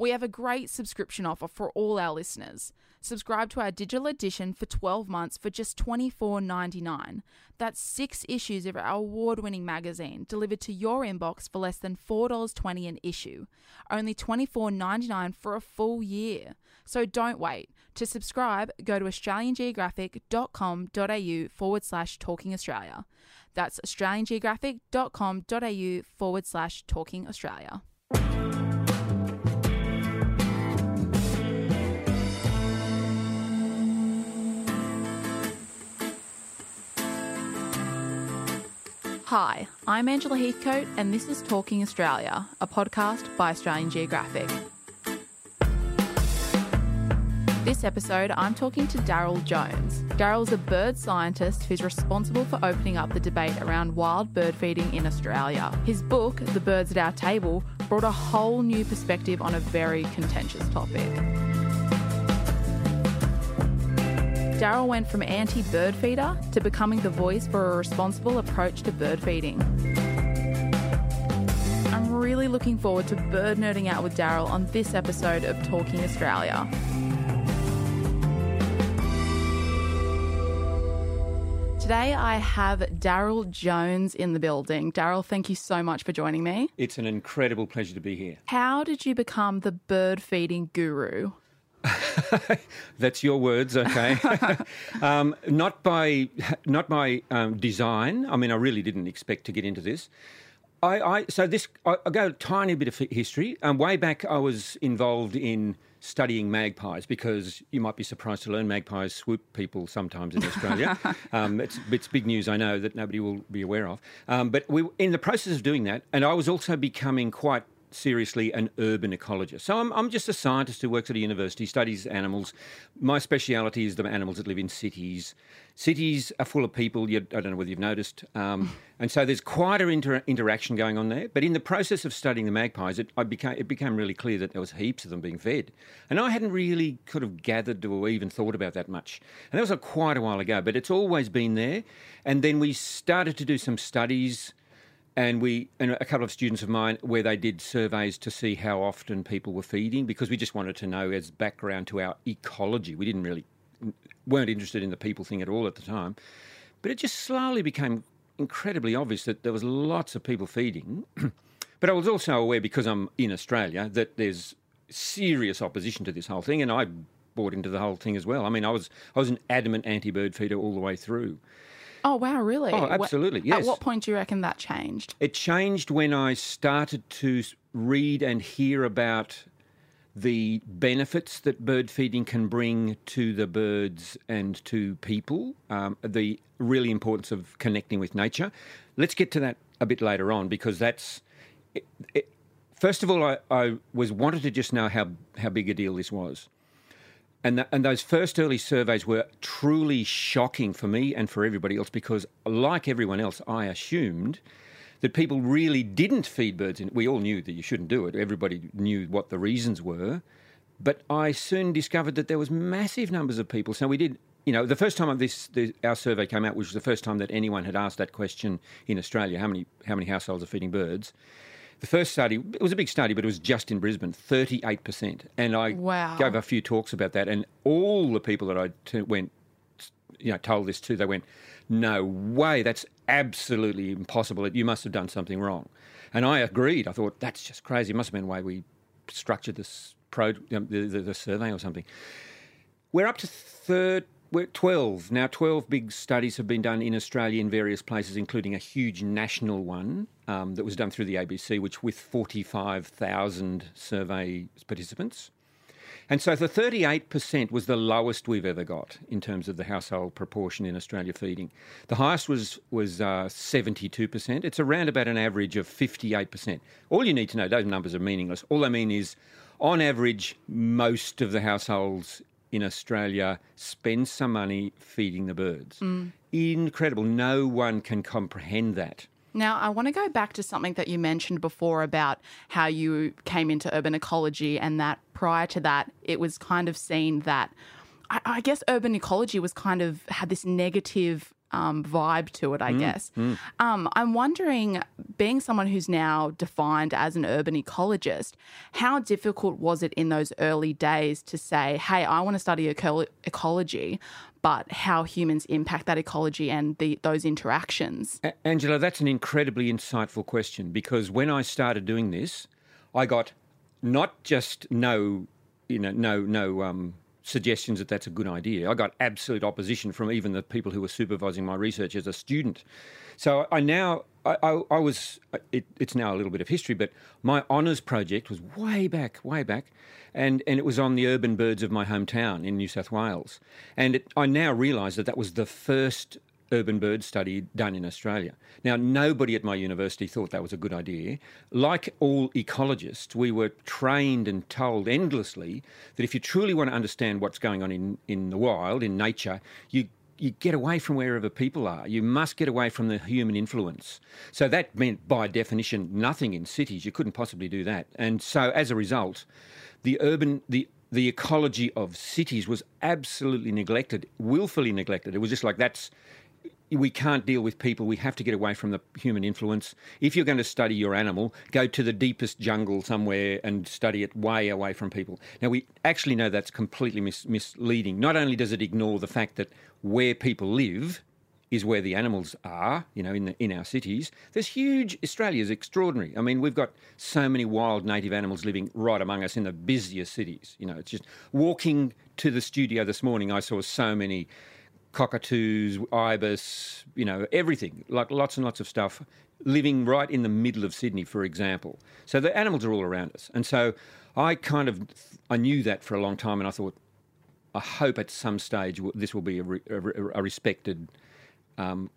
We have a great subscription offer for all our listeners. Subscribe to our digital edition for 12 months for just $24.99. That's six issues of our award winning magazine delivered to your inbox for less than $4.20 an issue. Only $24.99 for a full year. So don't wait. To subscribe, go to australiangeographic.com.au forward slash talking Australia. That's australiangeographic.com.au forward slash talking Australia. Hi, I'm Angela Heathcote, and this is Talking Australia, a podcast by Australian Geographic. This episode, I'm talking to Darryl Jones. Darryl's a bird scientist who's responsible for opening up the debate around wild bird feeding in Australia. His book, The Birds at Our Table, brought a whole new perspective on a very contentious topic. Darryl went from anti bird feeder to becoming the voice for a responsible approach to bird feeding. I'm really looking forward to bird nerding out with Darryl on this episode of Talking Australia. Today I have Darryl Jones in the building. Darryl, thank you so much for joining me. It's an incredible pleasure to be here. How did you become the bird feeding guru? That's your words, okay? um, not by not by um, design. I mean, I really didn't expect to get into this. I, I so this I, I go a tiny bit of history. Um, way back, I was involved in studying magpies because you might be surprised to learn magpies swoop people sometimes in Australia. um, it's, it's big news, I know, that nobody will be aware of. Um, but we in the process of doing that, and I was also becoming quite seriously an urban ecologist. So I'm, I'm just a scientist who works at a university, studies animals. My speciality is the animals that live in cities. Cities are full of people. You, I don't know whether you've noticed. Um, and so there's quite an inter- interaction going on there. But in the process of studying the magpies, it, I became, it became really clear that there was heaps of them being fed. And I hadn't really kind of gathered or even thought about that much. And that was a, quite a while ago, but it's always been there. And then we started to do some studies and we and a couple of students of mine where they did surveys to see how often people were feeding because we just wanted to know as background to our ecology. We didn't really weren't interested in the people thing at all at the time, but it just slowly became incredibly obvious that there was lots of people feeding. but I was also aware because I'm in Australia that there's serious opposition to this whole thing, and I bought into the whole thing as well. I mean, I was I was an adamant anti-bird feeder all the way through. Oh wow, really? Oh, absolutely. Yes. At what point do you reckon that changed? It changed when I started to read and hear about the benefits that bird feeding can bring to the birds and to people, um, the really importance of connecting with nature. Let's get to that a bit later on because that's. It, it, first of all, I, I was wanted to just know how, how big a deal this was. And, and those first early surveys were truly shocking for me and for everybody else because, like everyone else, I assumed that people really didn't feed birds. In, we all knew that you shouldn't do it. Everybody knew what the reasons were. But I soon discovered that there was massive numbers of people. So we did, you know, the first time this, this our survey came out, which was the first time that anyone had asked that question in Australia: how many how many households are feeding birds? The first study, it was a big study, but it was just in Brisbane, 38%. And I wow. gave a few talks about that, and all the people that I t- went, you know, told this to, they went, no way, that's absolutely impossible. You must have done something wrong. And I agreed. I thought, that's just crazy. It must have been the way we structured this pro, the, the, the survey or something. We're up to third 12. Now, 12 big studies have been done in Australia in various places, including a huge national one um, that was done through the ABC, which with 45,000 survey participants. And so the 38% was the lowest we've ever got in terms of the household proportion in Australia feeding. The highest was, was uh, 72%. It's around about an average of 58%. All you need to know, those numbers are meaningless. All I mean is, on average, most of the households in Australia spend some money feeding the birds. Mm. Incredible. No one can comprehend that. Now, I want to go back to something that you mentioned before about how you came into urban ecology and that prior to that, it was kind of seen that, I, I guess, urban ecology was kind of had this negative um, vibe to it, I guess. Um, I'm wondering, being someone who's now defined as an urban ecologist, how difficult was it in those early days to say, hey, I want to study eco- ecology, but how humans impact that ecology and the, those interactions? A- Angela, that's an incredibly insightful question because when I started doing this, I got not just no, you know, no, no um, suggestions that that's a good idea. I got absolute opposition from even the people who were supervising my research as a student. So I now, I, I, I was, it, it's now a little bit of history, but my honours project was way back, way back, and, and it was on the urban birds of my hometown in New South Wales. And it, I now realise that that was the first urban bird study done in Australia. Now, nobody at my university thought that was a good idea. Like all ecologists, we were trained and told endlessly that if you truly want to understand what's going on in, in the wild, in nature, you you get away from wherever people are. You must get away from the human influence. So that meant, by definition, nothing in cities. You couldn't possibly do that. And so, as a result, the urban, the the ecology of cities was absolutely neglected, willfully neglected. It was just like that's we can't deal with people. We have to get away from the human influence. If you're going to study your animal, go to the deepest jungle somewhere and study it way away from people. Now, we actually know that's completely mis- misleading. Not only does it ignore the fact that where people live is where the animals are, you know, in, the, in our cities. There's huge, Australia's extraordinary. I mean, we've got so many wild native animals living right among us in the busiest cities. You know, it's just walking to the studio this morning, I saw so many cockatoos, ibis, you know, everything, like lots and lots of stuff living right in the middle of Sydney, for example. So the animals are all around us. And so I kind of, I knew that for a long time and I thought, I hope at some stage this will be a, re, a, a respected um,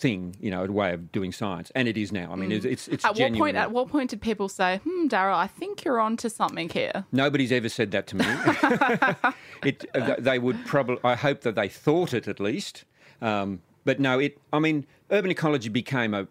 thing, you know, a way of doing science, and it is now. I mean, it's it's, it's At what genuine point? At what point did people say, "Hmm, Darryl, I think you're on to something here"? Nobody's ever said that to me. it, uh, they would probably. I hope that they thought it at least. Um, but no, it. I mean, urban ecology became a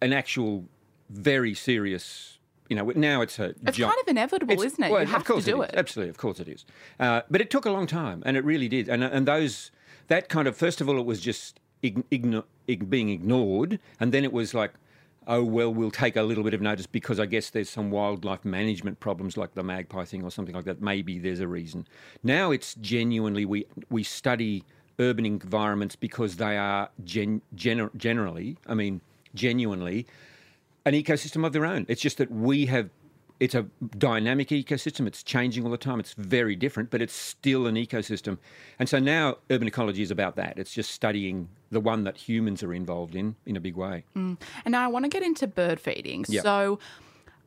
an actual very serious. You know, now it's a. It's kind of inevitable, It's- isn't it? well, you have of course to do it. it. Absolutely, of course it is. Uh, but it took a long time, and it really did. And and those that kind of first of all, it was just being ignored, and then it was like. Oh well, we'll take a little bit of notice because I guess there's some wildlife management problems like the magpie thing or something like that. Maybe there's a reason. Now it's genuinely we we study urban environments because they are gen, gener- generally, I mean, genuinely, an ecosystem of their own. It's just that we have. It's a dynamic ecosystem. It's changing all the time. It's very different, but it's still an ecosystem. And so now urban ecology is about that. It's just studying the one that humans are involved in in a big way. And now I want to get into bird feeding. Yeah. So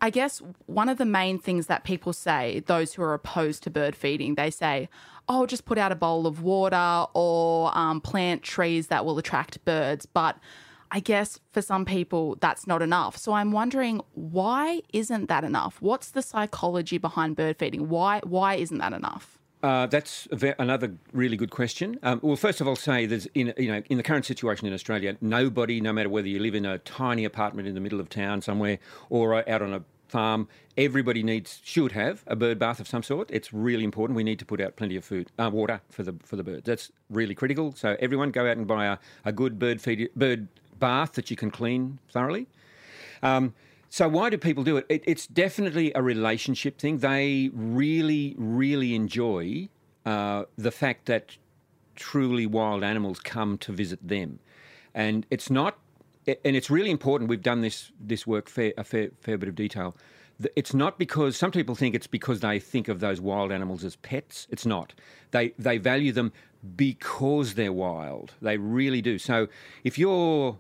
I guess one of the main things that people say, those who are opposed to bird feeding, they say, oh, just put out a bowl of water or um, plant trees that will attract birds. But I guess for some people, that's not enough. So I'm wondering, why isn't that enough? What's the psychology behind bird feeding? Why, why isn't that enough? Uh, that's ve- another really good question. Um, well, first of all, say there's in you know in the current situation in Australia, nobody, no matter whether you live in a tiny apartment in the middle of town somewhere or uh, out on a farm, everybody needs should have a bird bath of some sort. It's really important. We need to put out plenty of food, uh, water for the for the birds. That's really critical. So everyone go out and buy a, a good bird feed bird bath that you can clean thoroughly. Um, so why do people do it? it? It's definitely a relationship thing. They really, really enjoy uh, the fact that truly wild animals come to visit them, and it's not. And it's really important. We've done this this work fair, a fair fair bit of detail. It's not because some people think it's because they think of those wild animals as pets. It's not. They they value them because they're wild. They really do. So if you're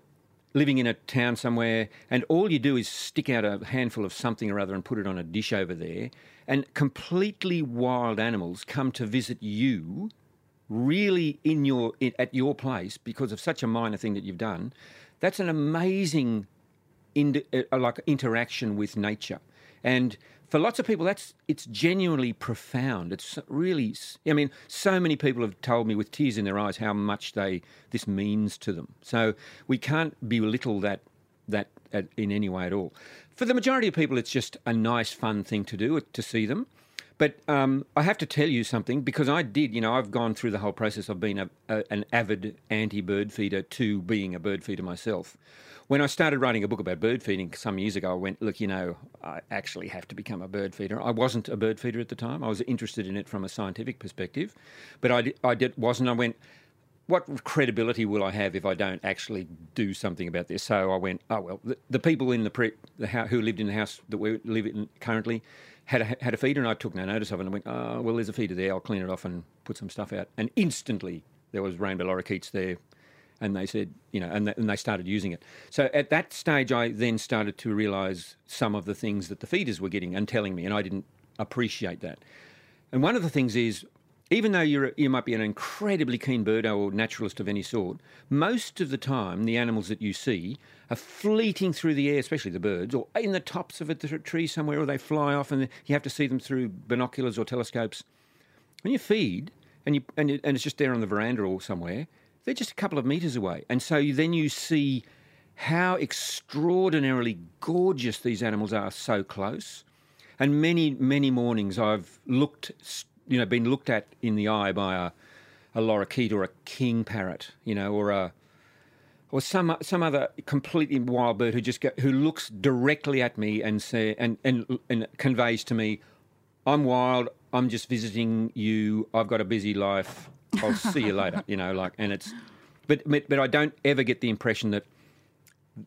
living in a town somewhere and all you do is stick out a handful of something or other and put it on a dish over there and completely wild animals come to visit you really in your in, at your place because of such a minor thing that you've done. That's an amazing in, uh, like interaction with nature. And for lots of people that's it's genuinely profound it's really i mean so many people have told me with tears in their eyes how much they this means to them so we can't belittle that that at, in any way at all for the majority of people it's just a nice fun thing to do to see them But um, I have to tell you something because I did. You know, I've gone through the whole process of being a, a, an avid anti-bird feeder to being a bird feeder myself. When I started writing a book about bird feeding some years ago, I went, look, you know, I actually have to become a bird feeder. I wasn't a bird feeder at the time. I was interested in it from a scientific perspective, but I, I did, wasn't. I went, what credibility will I have if I don't actually do something about this? So I went, oh well, the, the people in the, pre, the house, who lived in the house that we live in currently had a, had a feeder, and I took no notice of it. And I went, oh well, there's a feeder there. I'll clean it off and put some stuff out. And instantly there was rainbow lorikeets there, and they said, you know, and, th- and they started using it. So at that stage, I then started to realise some of the things that the feeders were getting and telling me, and I didn't appreciate that. And one of the things is even though you're, you might be an incredibly keen birdo or naturalist of any sort, most of the time the animals that you see are fleeting through the air, especially the birds, or in the tops of a tree somewhere, or they fly off and you have to see them through binoculars or telescopes. When you feed, and, you, and, and it's just there on the veranda or somewhere, they're just a couple of metres away. And so then you see how extraordinarily gorgeous these animals are so close. And many, many mornings I've looked you know, been looked at in the eye by a, a lorikeet or a king parrot, you know, or a or some some other completely wild bird who just who looks directly at me and say and, and and conveys to me, "I'm wild. I'm just visiting you. I've got a busy life. I'll see you later." You know, like, and it's, but but I don't ever get the impression that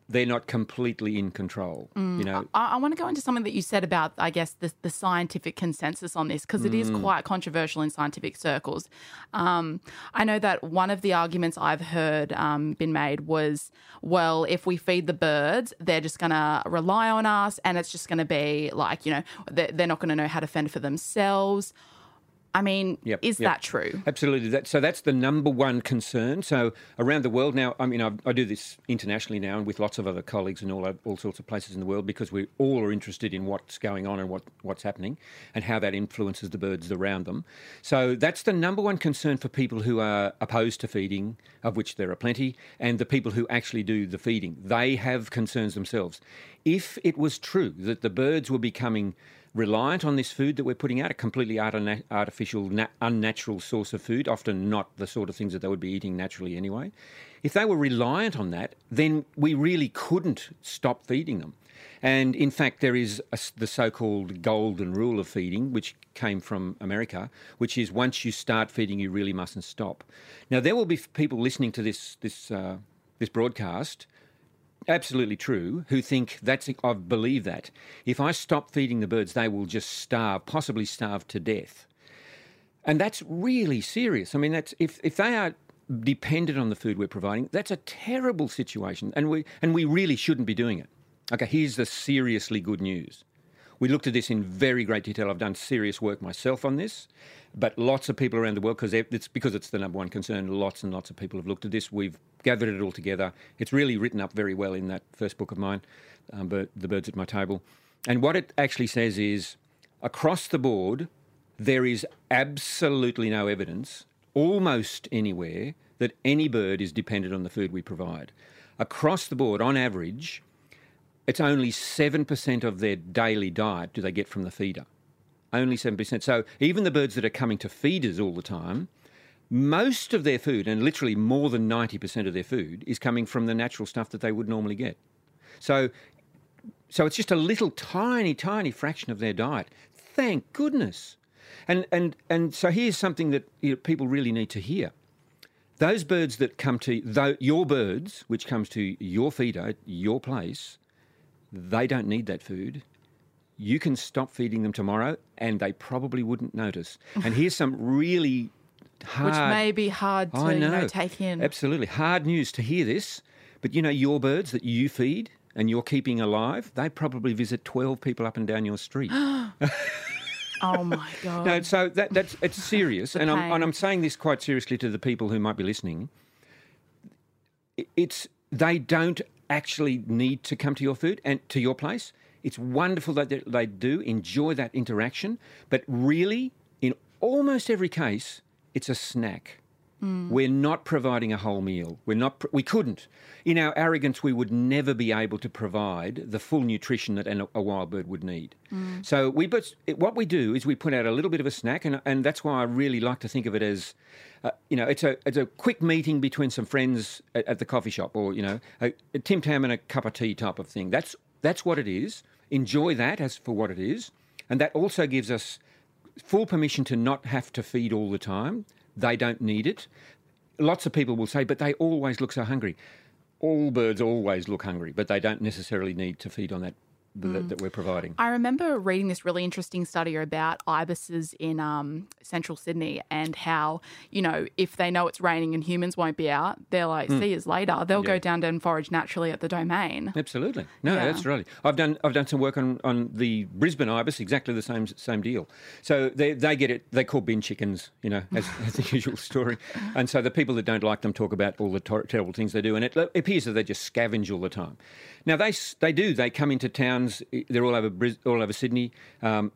they're not completely in control. Mm, you know, I, I, want to go into something that you said about, I guess, the, the scientific consensus on this because it mm. is quite controversial in scientific circles. Um, I know that one of the arguments I've heard um, been made was, well, if we feed the birds, they're just going to rely on us, and it's just going to be like, you know, they're, they're not going to know how to fend for themselves. I mean, yep, is yep. that true? Absolutely. That, so that's the number one concern. So around the world now, I mean, I, I, do this internationally now and with lots of other colleagues in all, uh, all sorts of places in the world because we all are interested in what's going on and what, what's happening and how that influences the birds around them. So that's the number one concern for people who are opposed to feeding, of which there are plenty, and the people who actually do the feeding. They have concerns themselves. If it was true that the birds were becoming reliant on this food that we're putting out, a completely artificial, unnatural source of food, often not the sort of things that they would be eating naturally anyway. If they were reliant on that, then we really couldn't stop feeding them. And in fact, there is a, the so called golden rule of feeding, which came from America, which is once you start feeding, you really mustn't stop. Now, there will be people listening to this, this, uh, this broadcast absolutely true who think that's I believe that if I stop feeding the birds, they will just starve, possibly starve to death, and that's really serious. I mean, that's if if they are dependent on the food we're providing, that's a terrible situation, and we and we really shouldn't be doing it. Okay, here's the seriously good news. We looked at this in very great detail. I've done serious work myself on this, but lots of people around the world, because it's because it's the number one concern. Lots and lots of people have looked at this. We've gathered it all together. It's really written up very well in that first book of mine, um, "The Birds at My Table." And what it actually says is, across the board, there is absolutely no evidence, almost anywhere, that any bird is dependent on the food we provide. Across the board, on average, it's only 7% of their daily diet do they get from the feeder. Only 7%. So even the birds that are coming to feeders all the time, most of their food, and literally more than 90% of their food, is coming from the natural stuff that they would normally get. So, so it's just a little tiny, tiny fraction of their diet. Thank goodness. And, and, and so here's something that you know, people really need to hear. Those birds that come to your birds, which comes to your feeder, your place, they don't need that food. You can stop feeding them tomorrow and they probably wouldn't notice. And here's some really hard. Which may be hard to you know, take in. Absolutely. Hard news to hear this. But you know, your birds that you feed and you're keeping alive, they probably visit 12 people up and down your street. oh my god! No, so that, that's it's serious, and I'm, and I'm saying this quite seriously to the people who might be listening. It's they don't actually need to come to your food and to your place. It's wonderful that they do enjoy that interaction, but really, in almost every case, it's a snack. We're not providing a whole meal. We're not. Pr- we couldn't. In our arrogance, we would never be able to provide the full nutrition that an, a wild bird would need. So we, but what we do is we put out a little bit of a snack, and and that's why I really like to think of it as, uh, you know, it's a it's a quick meeting between some friends at, at the coffee shop, or you know, a, a Tim Tam and a cup of tea type of thing. That's that's what it is. Enjoy that as for what it is, and that also gives us full permission to not have to feed all the time. They don't need it. Lots of people will say, but they always look so hungry. All birds always look hungry, but they don't necessarily need to feed on that that, that we're providing. I remember reading this really interesting study about ibises in um, central Sydney and how, you know, if they know it's raining and humans won't be out, they're like, see us later. They'll go down and forage naturally at the domain. Absolutely. No, Yeah. that's right. I've done I've done some work on, on the Brisbane ibis, exactly the same same deal. So they they get it. They call bin chickens, you know, as, as the usual story. And so the people that don't like them talk about all the tor- terrible things they do, and it appears that they just scavenge all the time. Now they they do. They come into towns. They're all over all over Sydney, um,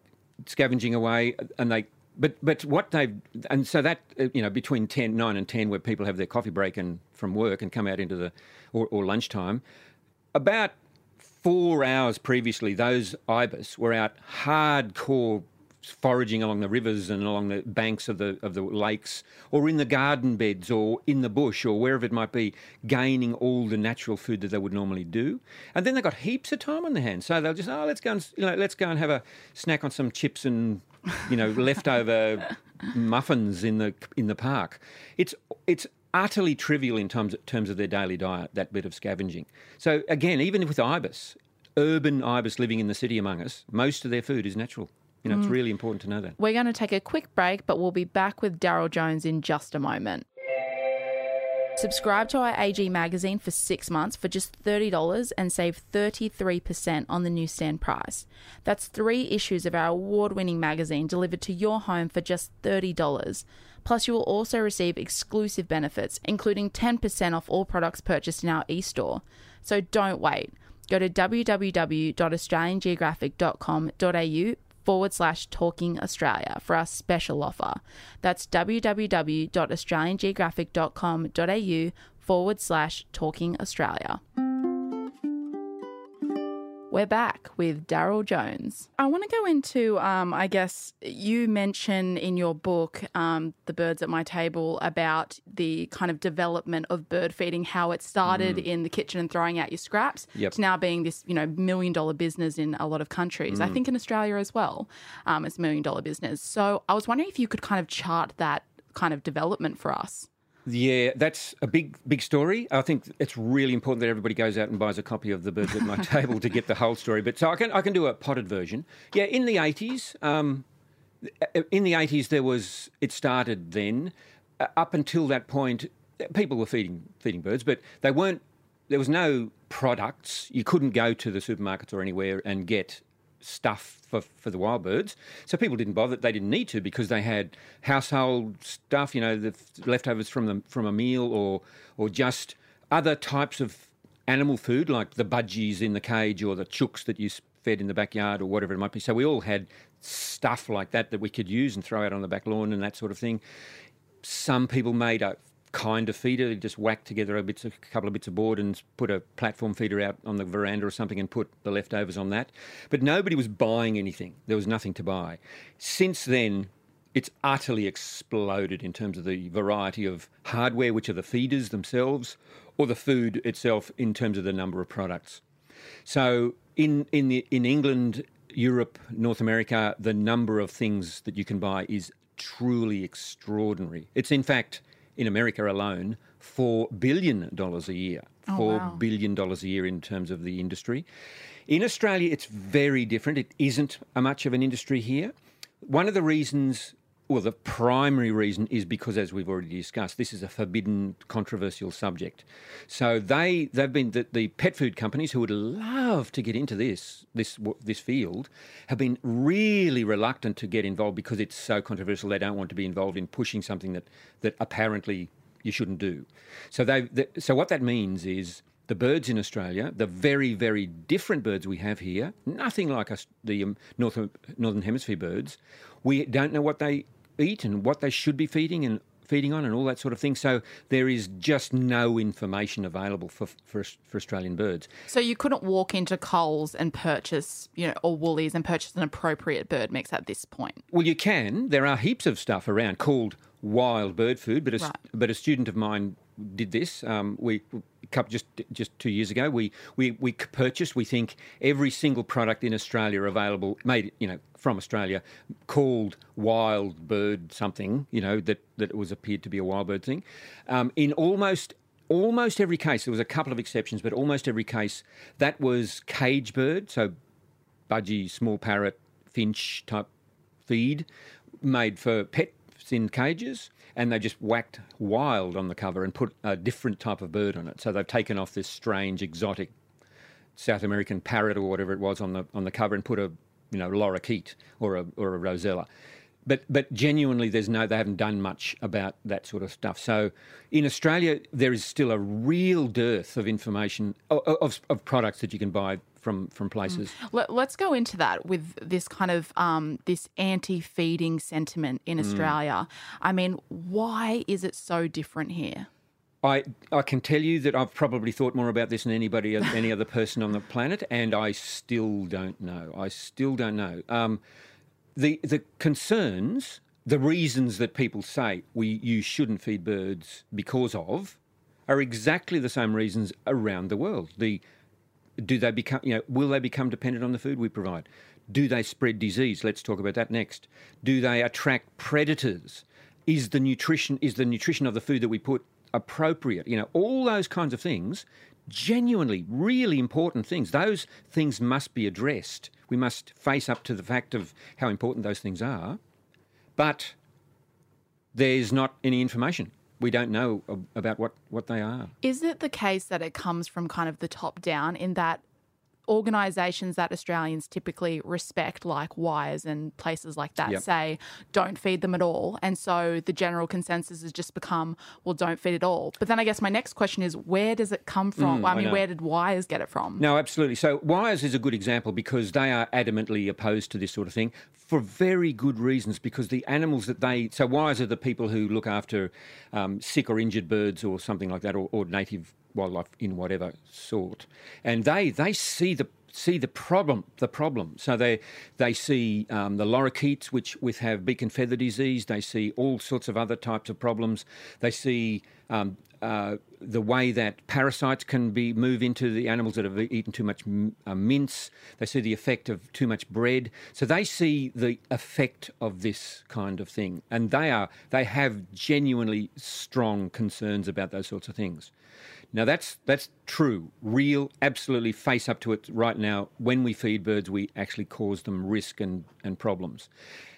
scavenging away, and they. But but what they've and so that uh, you know between 10, 9 and ten where people have their coffee break and from work and come out into the or, or lunchtime, about four hours previously, those ibis were out hardcore foraging along the rivers and along the banks of the of the lakes, or in the garden beds, or in the bush, or wherever it might be, gaining all the natural food that they would normally do. And then they got heaps of time on their hands, so they'll just oh let's go and you know let's go and have a snack on some chips and you know leftover muffins in the in the park. It's it's utterly trivial in terms terms of their daily diet. That bit of scavenging. So again, even with ibis, urban ibis living in the city among us, most of their food is natural. You know, it's mm. really important to know that. We're going to take a quick break, but we'll be back with Darryl Jones in just a moment. Subscribe to our AG magazine for six months for just $30 and save 33% on the newsstand price. That's three issues of our award winning magazine delivered to your home for just $30. Plus, you will also receive exclusive benefits, including 10% off all products purchased in our e store. So don't wait. Go to www.australiangeographic.com.au forward slash talking Australia for our special offer. That's www.australiangeographic.com.au forward slash talking Australia. We're back with Darryl Jones. I want to go into, um, I guess, you mention in your book, um, The Birds at My Table, about the kind of development of bird feeding, how it started in the kitchen and throwing out your scraps Yep. to now being this, you know, million dollar business in a lot of countries. I think in Australia as well, um, it's a million dollar business. So I was wondering if you could kind of chart that kind of development for us. Yeah, that's a big, big story. I think it's really important that everybody goes out and buys a copy of The Birds at My Table to get the whole story. But so I can, I can do a potted version. Yeah, in the 80s, um, in the 80s, there was, it started then. Uh, up until that point, people were feeding, feeding birds, but they weren't, there was no products. You couldn't go to the supermarkets or anywhere and get stuff for, for the wild birds. So people didn't bother. They didn't need to because they had household stuff, you know, the leftovers from the, from a meal or or just other types of animal food like the budgies in the cage or the chooks that you fed in the backyard or whatever it might be. So we all had stuff like that that we could use and throw out on the back lawn and that sort of thing. Some people made kind of feeder, they just whacked together a, bits, a couple of bits of board and put a platform feeder out on the veranda or something and put the leftovers on that. But nobody was buying anything. There was nothing to buy. Since then, it's utterly exploded in terms of the variety of hardware, which are the feeders themselves, or the food itself in terms of the number of products. So in in the in England, Europe, North America, the number of things that you can buy is truly extraordinary. It's in fact in America alone four billion dollars a year. Oh, four wow. billion dollars a year in terms of the industry. In Australia, it's very different. It isn't a much of an industry here. One of the reasons, well, the primary reason is because, as we've already discussed, this is a forbidden, controversial subject. So they they've been the, the pet food companies who would love to get into this this this field have been really reluctant to get involved because it's so controversial. They don't want to be involved in pushing something that that apparently you shouldn't do. So they the, so what that means is the birds in Australia, the very, very different birds we have here, nothing like us, the um, North, Northern Hemisphere birds, we don't know what they eat and what they should be feeding and feeding on and all that sort of thing. So there is just no information available for, for, for Australian birds. So you couldn't walk into Coles and purchase, you know, or Woolies and purchase an appropriate bird mix at this point. Well, you can. There are heaps of stuff around called wild bird food, but a, Right. but a student of mine did this. Um, we couple just just two years ago. We we we purchased. We think every single product in Australia available made you know from Australia called wild bird something you know that that was appeared to be a wild bird thing. Um, in almost almost every case, there was a couple of exceptions, but almost every case that was cage bird. So budgie, small parrot, finch type feed made for pets in cages, and they just whacked wild on the cover and put a different type of bird on it. So they've taken off this strange, exotic South American parrot or whatever it was on the on the cover and put a you know lorikeet or a or a rosella. But but genuinely, there's no they haven't done much about that sort of stuff. So in Australia, there is still a real dearth of information of, of, of products that you can buy from from places. Let, let's go into that with this kind of um, this anti-feeding sentiment in Australia. I mean, why is it so different here? I, I can tell you that I've probably thought more about this than anybody, any other person on the planet, and I still don't know. I still don't know. Um, the the concerns, the reasons that people say we you shouldn't feed birds because of, are exactly the same reasons around the world. The do they become you know will they become dependent on the food we provide? Do they spread disease? Let's talk about that next. Do they attract predators? Is the nutrition is the nutrition of the food that we put appropriate? You know, all those kinds of things, genuinely really important things. Those things must be addressed. We must face up to the fact of how important those things are. But there's not any information. We don't know ab- about what, what they are. Is it the case that it comes from kind of the top down in that organisations that Australians typically respect, like Wires and places like that, Yep. say don't feed them at all? And so the general consensus has just become, well, don't feed at all. But then I guess my next question is, where does it come from? I I mean, where did Wires get it from? No, absolutely. So Wires is a good example because they are adamantly opposed to this sort of thing for very good reasons. Because the animals that they so Wires are the people who look after um, sick or injured birds or something like that, or, or native wildlife in whatever sort, and they they see the see the problem the problem so they they see um, the lorikeets which with have beak and feather disease they see all sorts of other types of problems they see um, uh, the way that parasites can be move into the animals that have eaten too much uh, mince. They see the effect of too much bread. So they see the effect of this kind of thing, and they are they have genuinely strong concerns about those sorts of things. Now that's that's true, real, absolutely face up to it right now. When we feed birds, we actually cause them risk and, and problems.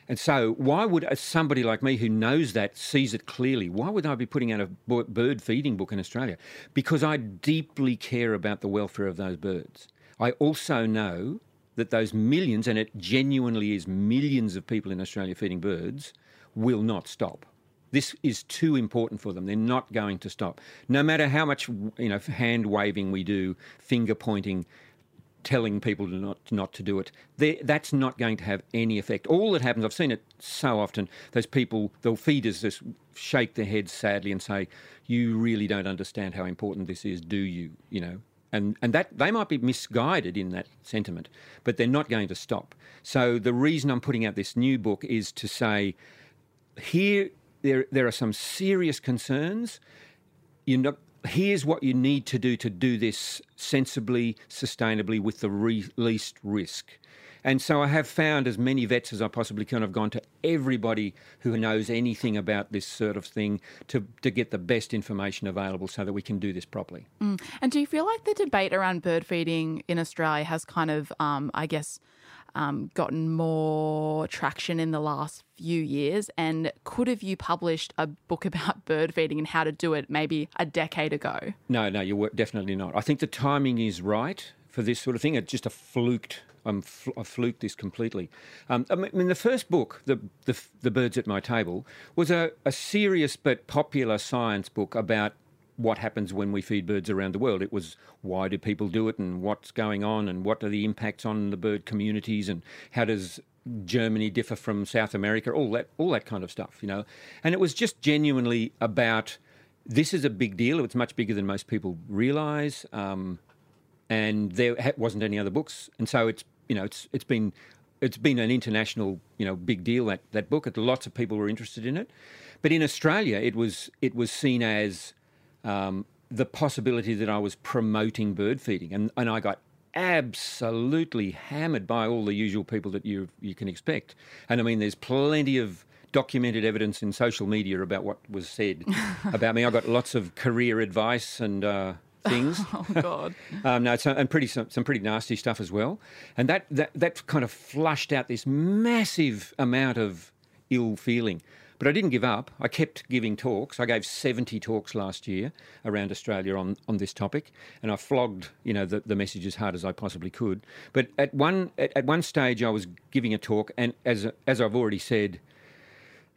And so, why would somebody like me who knows that, sees it clearly, why would I be putting out a bird feeding book in Australia? Because I deeply care about the welfare of those birds. I also know that those millions, and it genuinely is millions of people in Australia feeding birds, will not stop. This is too important for them. They're not going to stop. No matter how much you know hand waving we do, finger pointing, telling people to not not to do it. That's not going to have any effect. All that happens, I've seen it so often. Those people, the feeders, just shake their heads sadly and say, "You really don't understand how important this is, do you?" You know, and and that they might be misguided in that sentiment, but they're not going to stop. So the reason I'm putting out this new book is to say, here there there are some serious concerns. You know, here's what you need to do to do this sensibly, sustainably, with the re- least risk. And so I have found as many vets as I possibly can. I've gone to everybody who knows anything about this sort of thing to, to get the best information available so that we can do this properly. And do you feel like the debate around bird feeding in Australia has kind of, um, I guess, um, gotten more traction in the last few years? And could have you published a book about bird feeding and how to do it maybe a decade ago? No, no, you're definitely not. I think the timing is right for this sort of thing. It's just a fluked. I'm fl- I fluked this completely. Um, I mean, the first book, the, the the birds at my table, was a, a serious but popular science book about what happens when we feed birds around the world. It was why do people do it and what's going on and what are the impacts on the bird communities and how does Germany differ from South America? All that, all that kind of stuff, you know. And it was just genuinely about this is a big deal. It's much bigger than most people realise, um, and there wasn't any other books, and so it's you know it's it's been it's been an international you know big deal that that book. Lots of people were interested in it, but in Australia it was it was seen as um, the possibility that I was promoting bird feeding, and and I got absolutely hammered by all the usual people that you you can expect. And I mean, there's plenty of documented evidence in social media about what was said about me. I got lots of career advice and. Uh, things. oh God! um, no, and pretty some, some, pretty nasty stuff as well. And that, that that kind of flushed out this massive amount of ill feeling. But I didn't give up. I kept giving talks. I gave 70 talks last year around Australia on, on this topic, and I flogged, you know, the, the message as hard as I possibly could. But at one at, at one stage, I was giving a talk, and as as I've already said,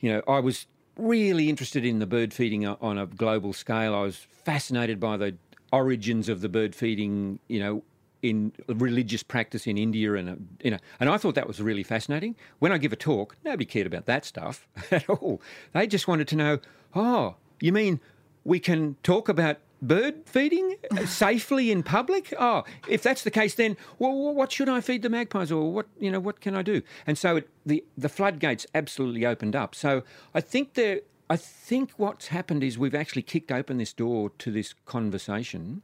you know, I was really interested in the bird feeding on a global scale. I was fascinated by the origins of the bird feeding, you know, in religious practice in India, and you know, and I thought that was really fascinating. When I give a talk, nobody cared about that stuff at all. They just wanted to know, oh, you mean we can talk about bird feeding safely in public? Oh, if that's the case, then well, what should I feed the magpies, or what you know, what can I do? And so it, the the floodgates absolutely opened up. So I think there, I think what's happened is we've actually kicked open this door to this conversation,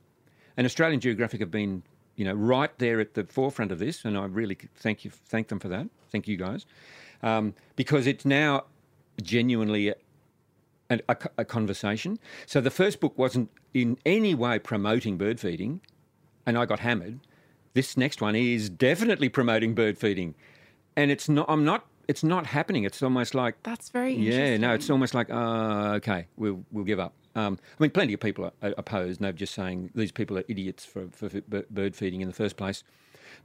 and Australian Geographic have been you know, right there at the forefront of this, and I really thank you, thank them for that. Thank you guys, um, because it's now genuinely a, a, a, conversation. So the first book wasn't in any way promoting bird feeding, and I got hammered. This next one is definitely promoting bird feeding, and it's not. I'm not. It's not happening. It's almost like that's very yeah. No, it's almost like uh, okay, we'll we'll give up. Um, I mean, plenty of people are opposed, and they're just saying these people are idiots for, for bird feeding in the first place.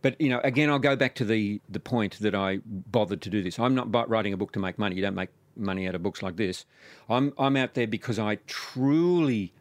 But you know, again, I'll go back to the the point that I bothered to do this. I'm not writing a book to make money. You don't make money out of books like this. I'm I'm out there because I truly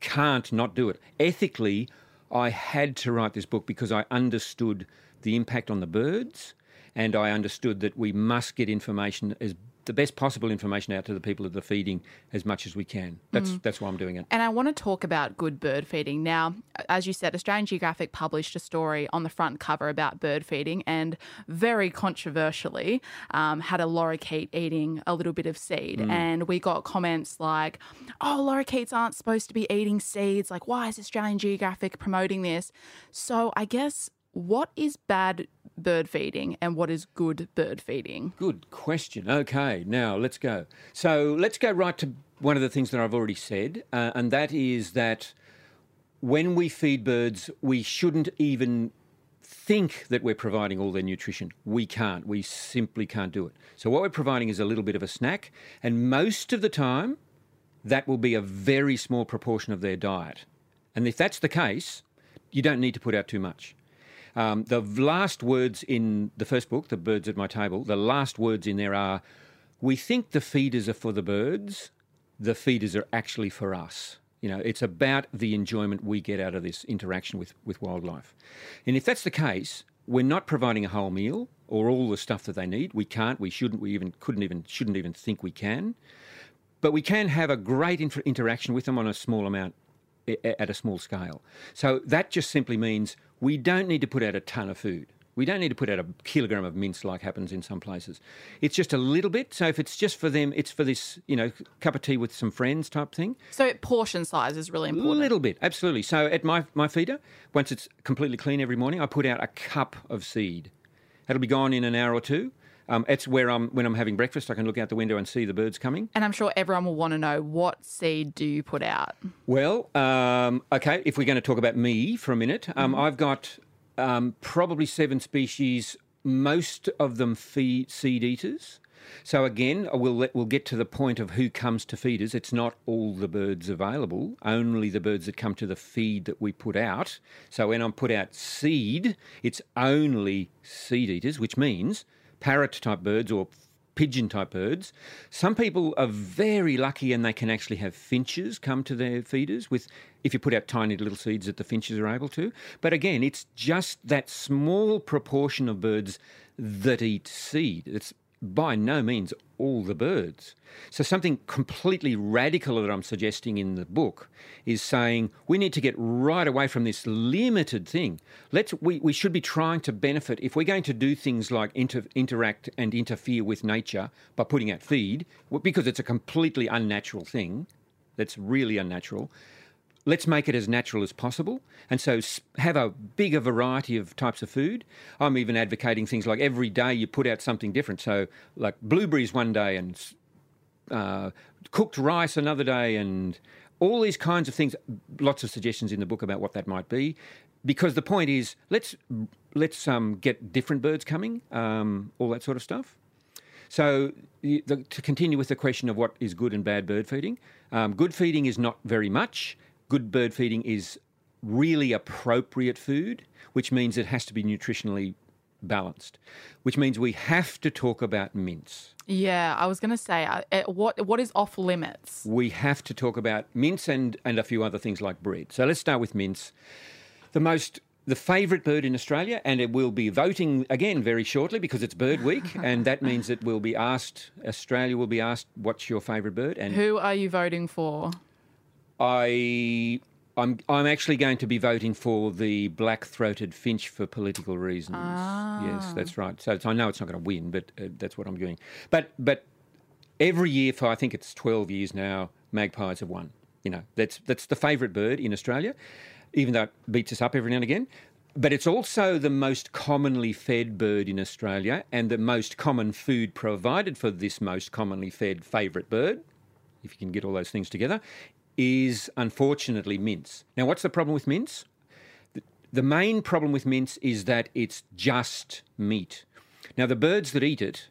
can't not do it. Ethically, I had to write this book because I understood the impact on the birds, and I understood that we must get information as the best possible information out to the people that are feeding as much as we can. That's mm. that's why I'm doing it. And I want to talk about good bird feeding. Now, as you said, Australian Geographic published a story on the front cover about bird feeding, and very controversially um, had a lorikeet eating a little bit of seed, mm. and we got comments like, "Oh, lorikeets aren't supposed to be eating seeds. Like, why is Australian Geographic promoting this?" So I guess what is bad bird feeding and what is good bird feeding? Good question. Okay, now let's go. So let's go right to one of the things that I've already said, uh, and that is that when we feed birds, we shouldn't even think that we're providing all their nutrition. We can't. We simply can't do it. So what we're providing is a little bit of a snack, and most of the time, that will be a very small proportion of their diet. And if that's the case, you don't need to put out too much. Um, the last words in the first book, The Birds at My Table, the last words in there are We think the feeders are for the birds, the feeders are actually for us. You know, it's about the enjoyment we get out of this interaction with, with wildlife. And if that's the case, we're not providing a whole meal or all the stuff that they need. We can't, we shouldn't, we even couldn't even, shouldn't even think we can. But we can have a great inter- interaction with them on a small amount at a small scale. So that just simply means we don't need to put out a ton of food. We don't need to put out a kilogram of mince like happens in some places. It's just a little bit. So if it's just for them, it's for this, you know, cup of tea with some friends type thing. So portion size is really important. A little bit, absolutely. So at my, my feeder, once it's completely clean every morning, I put out a cup of seed. That'll be gone in an hour or two. Um, it's where I'm when I'm having breakfast. I can look out the window and see the birds coming. And I'm sure everyone will want to know what seed do you put out. Well, um, okay. If we're going to talk about me for a minute, um, mm-hmm. I've got um, probably seven species. Most of them feed seed eaters. So again, we'll let, we'll get to the point of who comes to feeders. It's not all the birds available, only the birds that come to the feed that we put out. So when I put out seed, it's only seed eaters, which means parrot type birds or pigeon type birds. Some people are very lucky and they can actually have finches come to their feeders with if you put out tiny little seeds that the finches are able to. But again, it's just that small proportion of birds that eat seed. It's by no means all the birds. So, something completely radical that I'm suggesting in the book is saying we need to get right away from this limited thing. Let's, we, we should be trying to benefit. If we're going to do things like inter, interact and interfere with nature by putting out feed, because it's a completely unnatural thing, that's really unnatural, let's make it as natural as possible. And so have a bigger variety of types of food. I'm even advocating things like every day you put out something different. So, like blueberries one day and uh, cooked rice another day and all these kinds of things. Lots of suggestions in the book about what that might be. Because the point is, let's let's um, get different birds coming, um, all that sort of stuff. So, the, to continue with the question of what is good and bad bird feeding, um, good feeding is not very much good bird feeding is really appropriate food, which means it has to be nutritionally balanced, which means we have to talk about mints. Yeah, I was going to say, uh, eh, what what is off limits? We have to talk about mints and, and a few other things like bread. So let's start with mints. The most the favourite bird in Australia, and it will be voting again very shortly because it's Bird Week, and that means it will be asked. Australia will be asked, "What's your favourite bird?" And who are you voting for? I I'm I'm actually going to be voting for the black-throated finch for political reasons. Ah. Yes, that's right. So, I know it's not going to win, but uh, that's what I'm doing. But but every year for I think it's 12 years now, magpies have won. You know, that's that's the favourite bird in Australia, even though it beats us up every now and again. But it's also the most commonly fed bird in Australia and the most common food provided for this most commonly fed favourite bird, if you can get all those things together, is unfortunately mince. Now, what's the problem with mince? The main problem with mince is that it's just meat. Now, the birds that eat it,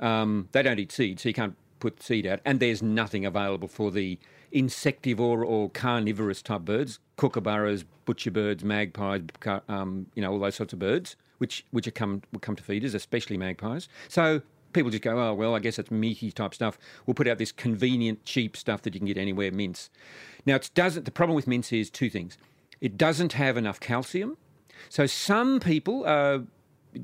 um, they don't eat seed, so you can't put seed out, and there's nothing available for the insectivore or carnivorous type birds, kookaburras, butcher birds, magpies, um, you know, all those sorts of birds, which which are come will come to feeders, especially magpies. So people just go, oh, well, I guess it's meaty type stuff. We'll put out this convenient, cheap stuff that you can get anywhere, mince. Now, it doesn't, the problem with mince is two things. It doesn't have enough calcium. So some people are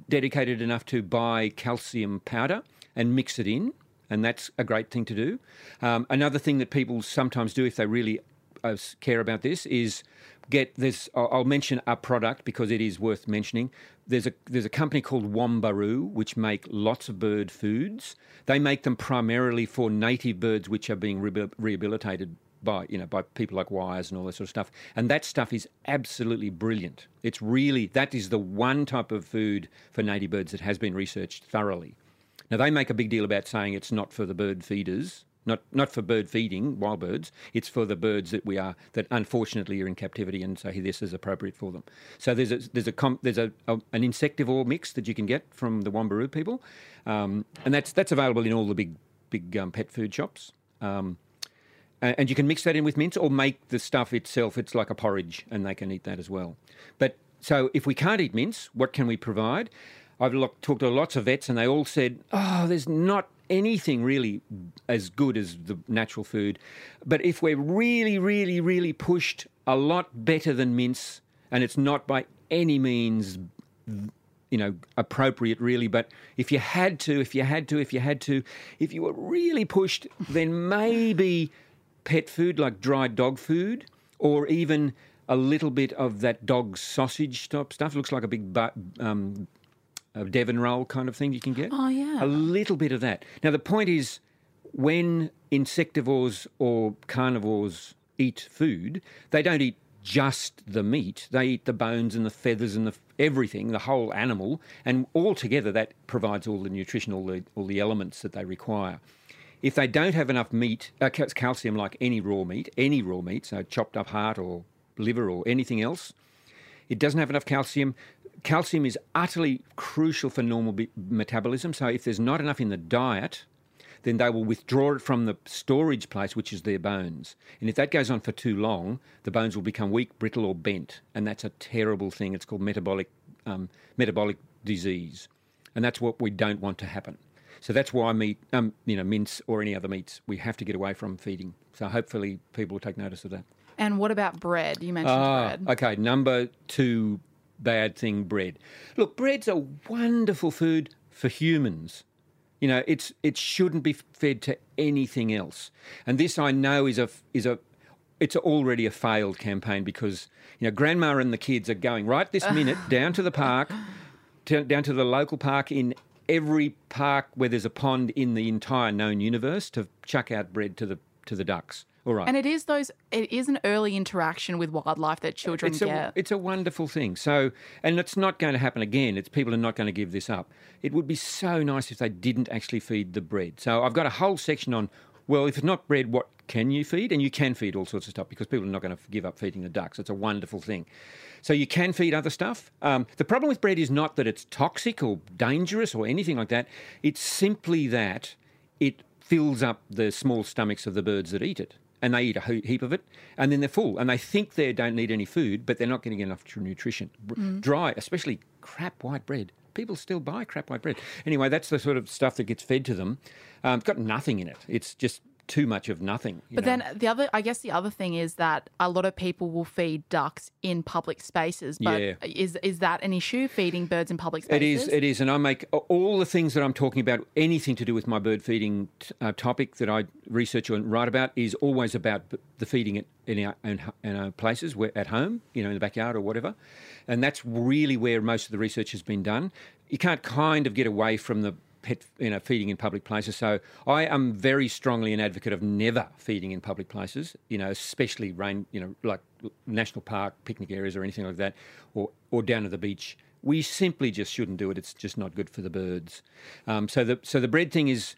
dedicated enough to buy calcium powder and mix it in, and that's a great thing to do. Um, another thing that people sometimes do if they really uh, care about this is get this. I'll mention a product because it is worth mentioning. There's a there's a company called Wombaroo which make lots of bird foods. They make them primarily for native birds which are being rehabilitated by you know by people like Wires and all that sort of stuff. And that stuff is absolutely brilliant. It's really that is the one type of food for native birds that has been researched thoroughly. Now they make a big deal about saying it's not for the bird feeders, not not for bird feeding wild birds. It's for the birds that we are that unfortunately are in captivity, and so this is appropriate for them. So there's a there's a there's a, a, an insectivore mix that you can get from the Wombaroo people, um, and that's that's available in all the big big um, pet food shops. Um, and you can mix that in with mince or make the stuff itself. It's like a porridge, and they can eat that as well. But so if we can't eat mince, what can we provide? I've talked to lots of vets, and they all said, "Oh, there's not anything really as good as the natural food. But if we're really, really, really pushed a lot better than mince, and it's not by any means, you know, appropriate really, but if you had to, if you had to, if you had to, if you were really pushed, then maybe pet food like dried dog food or even a little bit of that dog sausage stuff. Looks like a big um, a Devon roll kind of thing you can get. Oh, yeah. A little bit of that. Now, the point is when insectivores or carnivores eat food, they don't eat just the meat. They eat the bones and the feathers and the everything, the whole animal, and altogether that provides all the nutrition, all the, all the elements that they require. If they don't have enough meat, uh, calcium like any raw meat, any raw meat, so chopped up heart or liver or anything else, it doesn't have enough calcium calcium is utterly crucial for normal be- metabolism. So if there's not enough in the diet, then they will withdraw it from the storage place, which is their bones. And if that goes on for too long, the bones will become weak, brittle, or bent, and that's a terrible thing. It's called metabolic um, metabolic disease, and that's what we don't want to happen. So that's why meat, um, you know, mince or any other meats, we have to get away from feeding. So hopefully people will take notice of that. And what about bread? You mentioned ah, bread. Okay, number two bad thing bread. Look, bread's a wonderful food, for humans. You know, it's it shouldn't be fed to anything else. And this I know is a is a it's already a failed campaign because you know grandma and the kids are going right this ah. minute down to the park, to, down to the local park in every park where there's a pond in the entire known universe to chuck out bread to the to the ducks. All right. And it is those. It is an early interaction with wildlife that children it's get. a it's a wonderful thing. So, and it's not going to happen again. It's people are not going to give this up. It would be so nice if they didn't actually feed the bread. So I've got a whole section on. Well, if it's not bread, what can you feed? And you can feed all sorts of stuff because people are not going to give up feeding the ducks. It's a wonderful thing. So you can feed other stuff. Um, the problem with bread is not that it's toxic or dangerous or anything like that. It's simply that it fills up the small stomachs of the birds that eat it and they eat a heap of it, and then they're full, and they think they don't need any food, but they're not getting enough nutrition. Br- Dry, especially crap white bread. People still buy crap white bread. Anyway, that's the sort of stuff that gets fed to them. Um, it's got nothing in it. It's just too much of nothing. you But know. then the other, I guess, the other thing is that a lot of people will feed ducks in public spaces. But Yeah. is is that an issue? Feeding birds in public spaces? It is. It is, and I make all the things that I'm talking about, anything to do with my bird feeding t- uh, topic that I research and write about, is always about the feeding it in our own in our places, where at home, you know, in the backyard or whatever, and that's really where most of the research has been done. You can't kind of get away from the pet, you know, feeding in public places. So I am very strongly an advocate of never feeding in public places. You know, especially rain, you know, like national park, picnic areas, or anything like that, or or down at the beach. We simply just shouldn't do it. It's just not good for the birds. Um, so the so the bread thing is,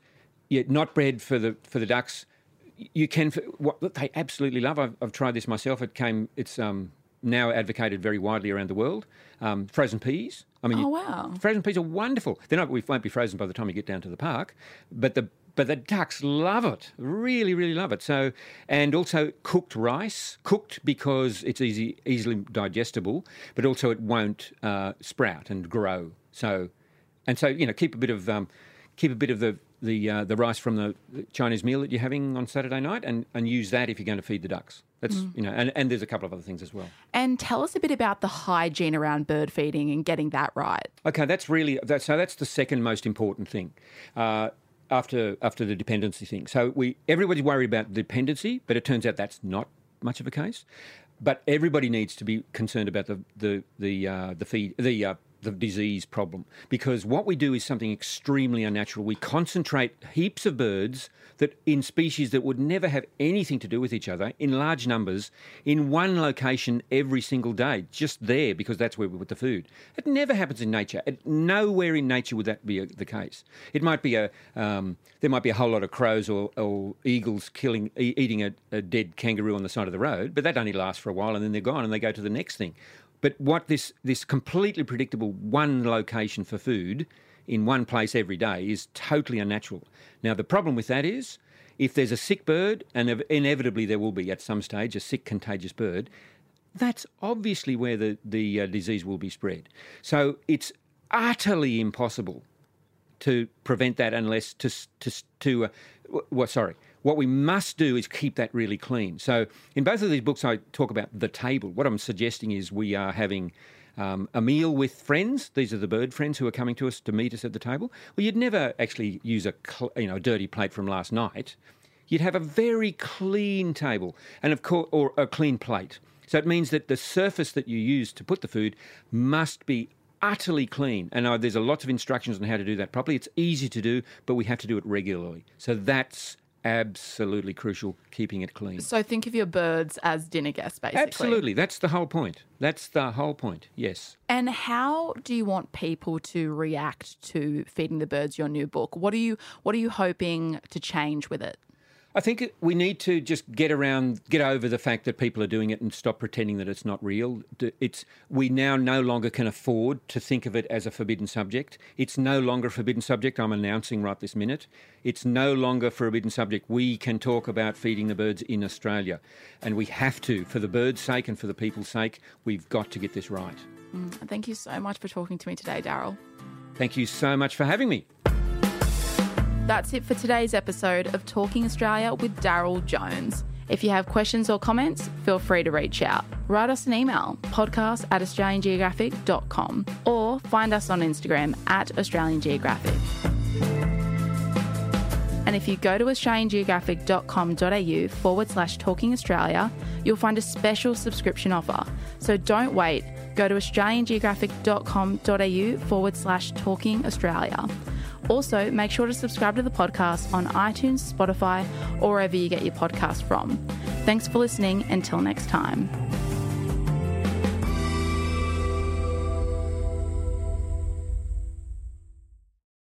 yeah, not bread for the for the ducks. You can what they absolutely love. I've, I've tried this myself. It came. It's um, now advocated very widely around the world. Um, frozen peas. I mean, Oh, you- wow. Frozen peas are wonderful. They're not. We won't be frozen by the time you get down to the park, but the but the ducks love it. Really, really love it. So, and also cooked rice, cooked because it's easy, easily digestible, but also it won't uh, sprout and grow. So, and so you know, keep a bit of um, keep a bit of the the uh, the rice from the Chinese meal that you're having on Saturday night, and and use that if you're going to feed the ducks. That's you know, and, and there's a couple of other things as well. And tell us a bit about the hygiene around bird feeding and getting that right. Okay, that's really that, so. That's the second most important thing uh, after after the dependency thing. So we everybody's worried about dependency, but it turns out that's not much of a case. But everybody needs to be concerned about the the the uh, the feed the uh, the disease problem because what we do is something extremely unnatural. We concentrate heaps of birds that in species that would never have anything to do with each other in large numbers in one location every single day, just there because that's where we put the food. It never happens in nature. It, nowhere in nature would that be a, the case. It might be a um, there might be a whole lot of crows or, or eagles killing e- eating a, a dead kangaroo on the side of the road, but that only lasts for a while and then they're gone and they go to the next thing. But what this this completely predictable one location for food in one place every day is totally unnatural. Now the problem with that is if there's a sick bird, and inevitably there will be at some stage a sick contagious bird, that's obviously where the the uh, disease will be spread. So it's utterly impossible to prevent that unless to to to uh, well sorry what we must do is keep that really clean so in both of these books i talk about the table what i'm suggesting is we are having um, a meal with friends these are the bird friends who are coming to us to meet us at the table well you'd never actually use a cl- you know a dirty plate from last night you'd have a very clean table and of course or a clean plate so it means that the surface that you use to put the food must be utterly clean. And uh, there's a lot of instructions on how to do that properly. It's easy to do, but we have to do it regularly. So that's absolutely crucial, keeping it clean. So think of your birds as dinner guests, basically. Absolutely. That's the whole point. That's the whole point. Yes. And how do you want people to react to feeding the birds your new book? What are you What are you hoping to change with it? I think we need to just get around, get over the fact that people are doing it and stop pretending that it's not real. It's we now no longer can afford to think of it as a forbidden subject. It's no longer a forbidden subject. I'm announcing right this minute. It's no longer a forbidden subject. We can talk about feeding the birds in Australia, and we have to for the birds' sake and for the people's sake. We've got to get this right. Mm, thank you so much for talking to me today, Darryl. Thank you so much for having me. That's it for today's episode of Talking Australia with Darryl Jones. If you have questions or comments, feel free to reach out. Write us an email, podcast at australiangeographic.com, or find us on Instagram at Australian Geographic. And if you go to australiangeographic.com.au forward slash talking Australia, you'll find a special subscription offer. So don't wait. Go to australiangeographic.com.au forward slash talking Australia. Also, make sure to subscribe to the podcast on iTunes, Spotify, or wherever you get your podcast from. Thanks for listening. Until next time.